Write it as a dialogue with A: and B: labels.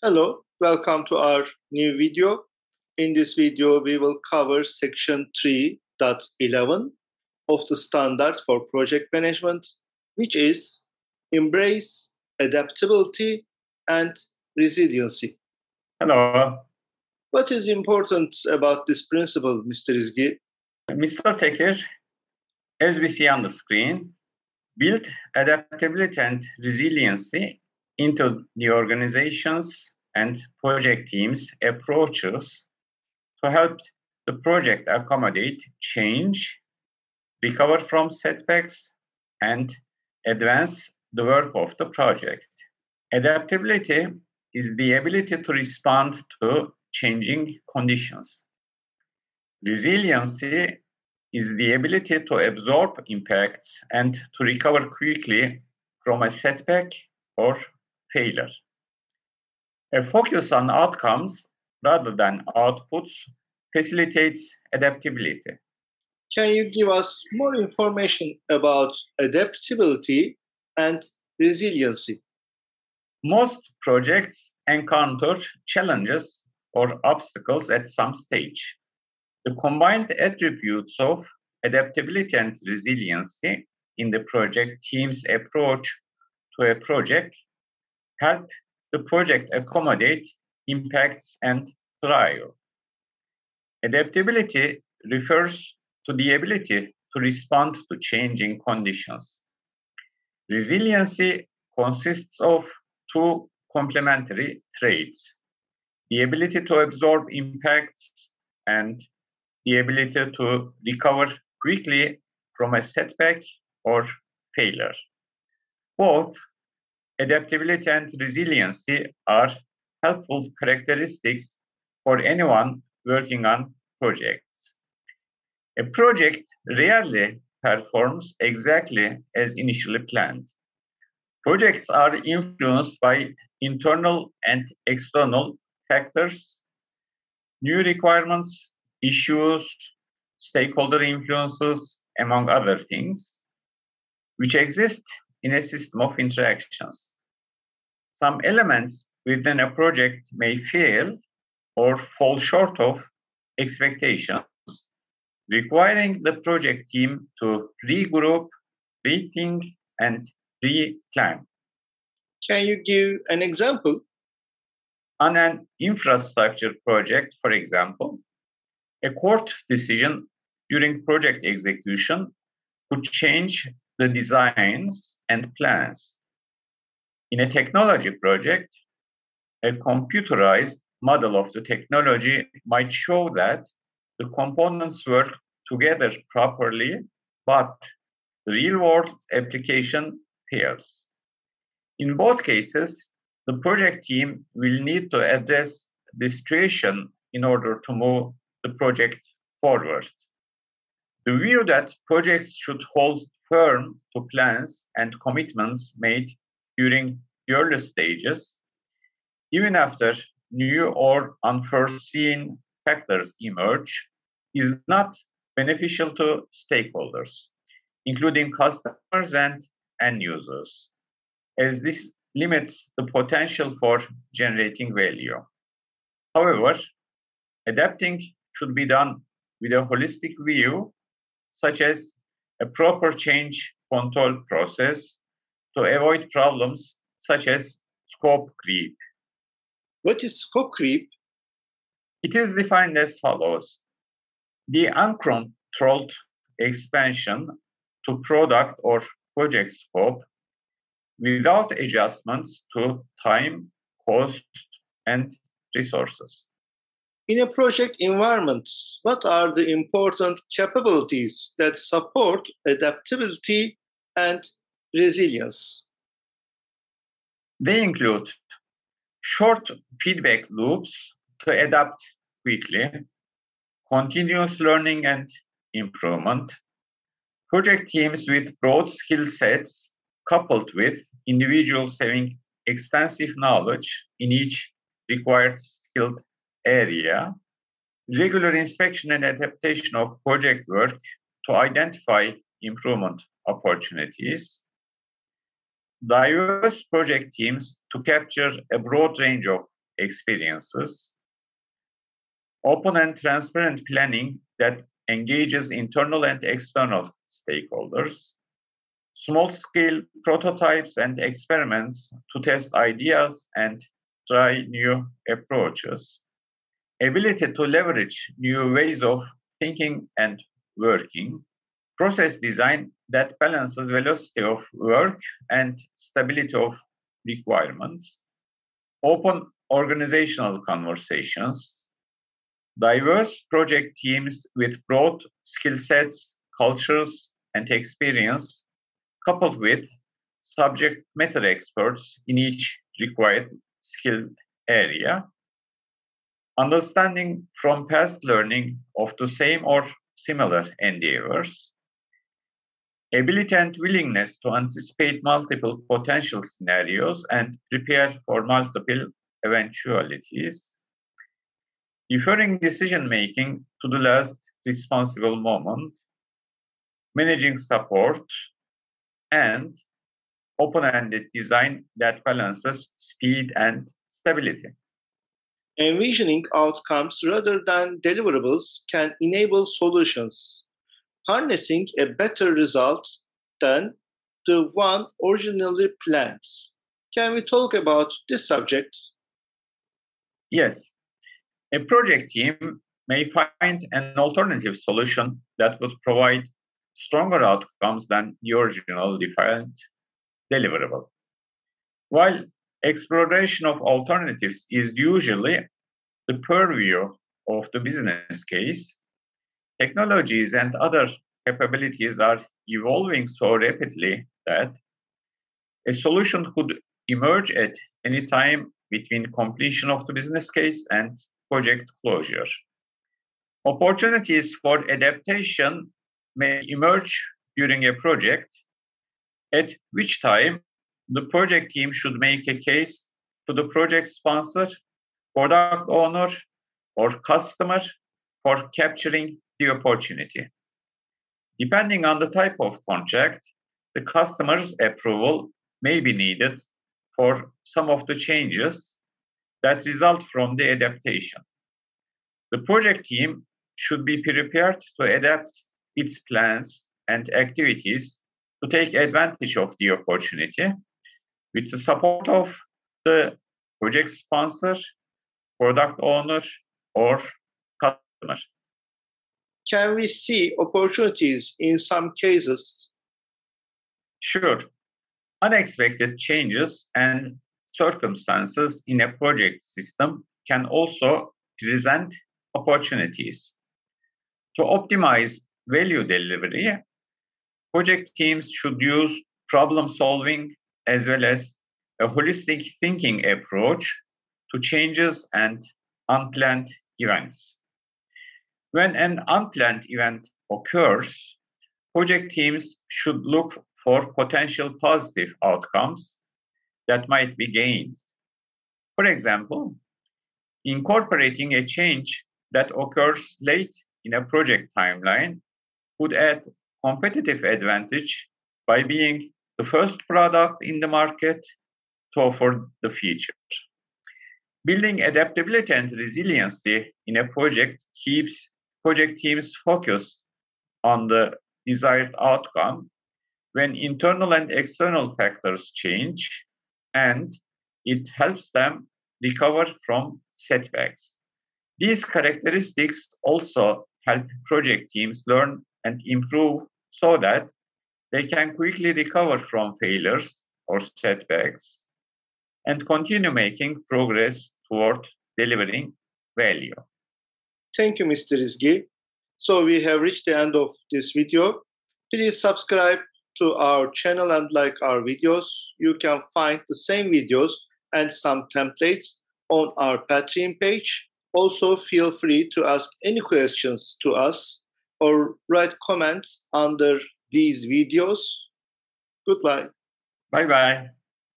A: Hello, welcome to our new video. In this video, we will cover section 3.11 of the standard for project management, which is embrace adaptability and resiliency.
B: Hello,
A: What is important about this principle, Mr. Izgi?
B: Mr. Tekir. As we see on the screen, build adaptability and resiliency into the organizations and project teams' approaches to help the project accommodate change, recover from setbacks, and advance the work of the project. Adaptability is the ability to respond to changing conditions. Resiliency is the ability to absorb impacts and to recover quickly from a setback or failure. A focus on outcomes rather than outputs facilitates adaptability.
A: Can you give us more information about adaptability and resiliency?
B: Most projects encounter challenges or obstacles at some stage. The combined attributes of adaptability and resiliency in the project team's approach to a project help the project accommodate impacts and thrive. Adaptability refers to the ability to respond to changing conditions. Resiliency consists of two complementary traits the ability to absorb impacts and the ability to recover quickly from a setback or failure. Both adaptability and resiliency are helpful characteristics for anyone working on projects. A project rarely performs exactly as initially planned. Projects are influenced by internal and external factors, new requirements, issues, stakeholder influences, among other things, which exist in a system of interactions. Some elements within a project may fail or fall short of expectations, requiring the project team to regroup, rethink, and replan.
A: Can you give an example?
B: On an infrastructure project, for example, a court decision during project execution could change the designs and plans. In a technology project, a computerized model of the technology might show that the components work together properly, but the real world application fails. In both cases, the project team will need to address the situation in order to move the project forward. The view that projects should hold firm to plans and commitments made during the early stages, even after new or unforeseen factors emerge, is not beneficial to stakeholders, including customers and end users, as this limits the potential for generating value. However, adapting should be done with a holistic view, such as a proper change control process to avoid problems such as scope creep.
A: What is scope creep?
B: It is defined as follows the uncontrolled expansion to product or project scope without adjustments to time, cost, and resources.
A: In a project environment, what are the important capabilities that support adaptability and resilience?
B: They include short feedback loops to adapt quickly, continuous learning and improvement, project teams with broad skill sets coupled with individuals having extensive knowledge in each required skilled area, regular inspection and adaptation of project work to identify improvement opportunities, diverse project teams to capture a broad range of experiences, open and transparent planning that engages internal and external stakeholders, small scale prototypes and experiments to test ideas and try new approaches, ability to leverage new ways of thinking and working, process design that balances velocity of work and stability of requirements, open organizational conversations, diverse project teams with broad skill sets, cultures, and experience, coupled with subject matter experts in each required skill area, understanding from past learning of the same or similar endeavors, ability and willingness to anticipate multiple potential scenarios and prepare for multiple eventualities, deferring decision making to the last responsible moment, managing support, and open ended design that balances speed and stability.
A: Envisioning outcomes rather than deliverables can enable solutions, harnessing a better result than the one originally planned. Can we talk about this subject?
B: Yes. A project team may find an alternative solution that would provide stronger outcomes than the original defined deliverable. While exploration of alternatives is usually the purview of the business case, technologies and other capabilities are evolving so rapidly that a solution could emerge at any time between completion of the business case and project closure. Opportunities for adaptation may emerge during a project, at which time the project team should make a case to the project sponsor, product owner, or customer for capturing the opportunity. Depending on the type of contract, the customer's approval may be needed for some of the changes that result from the adaptation. The project team should be prepared to adapt its plans and activities to take advantage of the opportunity with the support of the project sponsor, product owner, or customer.
A: Can we see opportunities in some cases?
B: Sure. Unexpected changes and circumstances in a project system can also present opportunities. To optimize value delivery, project teams should use problem solving as well as a holistic thinking approach to changes and unplanned events. When an unplanned event occurs, project teams should look for potential positive outcomes that might be gained. For example, incorporating a change that occurs late in a project timeline would add competitive advantage by being the first product in the market to offer the feature. Building adaptability and resiliency in a project keeps project teams focused on the desired outcome when internal and external factors change, and it helps them recover from setbacks. These characteristics also help project teams learn and improve so that they can quickly recover from failures or setbacks and continue making progress toward delivering value.
A: Thank you, Mr. Izgi. So we have reached the end of this video. Please subscribe to our channel and like our videos. You can find the same videos and some templates on our Patreon page. Also, feel free to ask any questions to us or write comments under these videos. Goodbye.
B: Bye bye.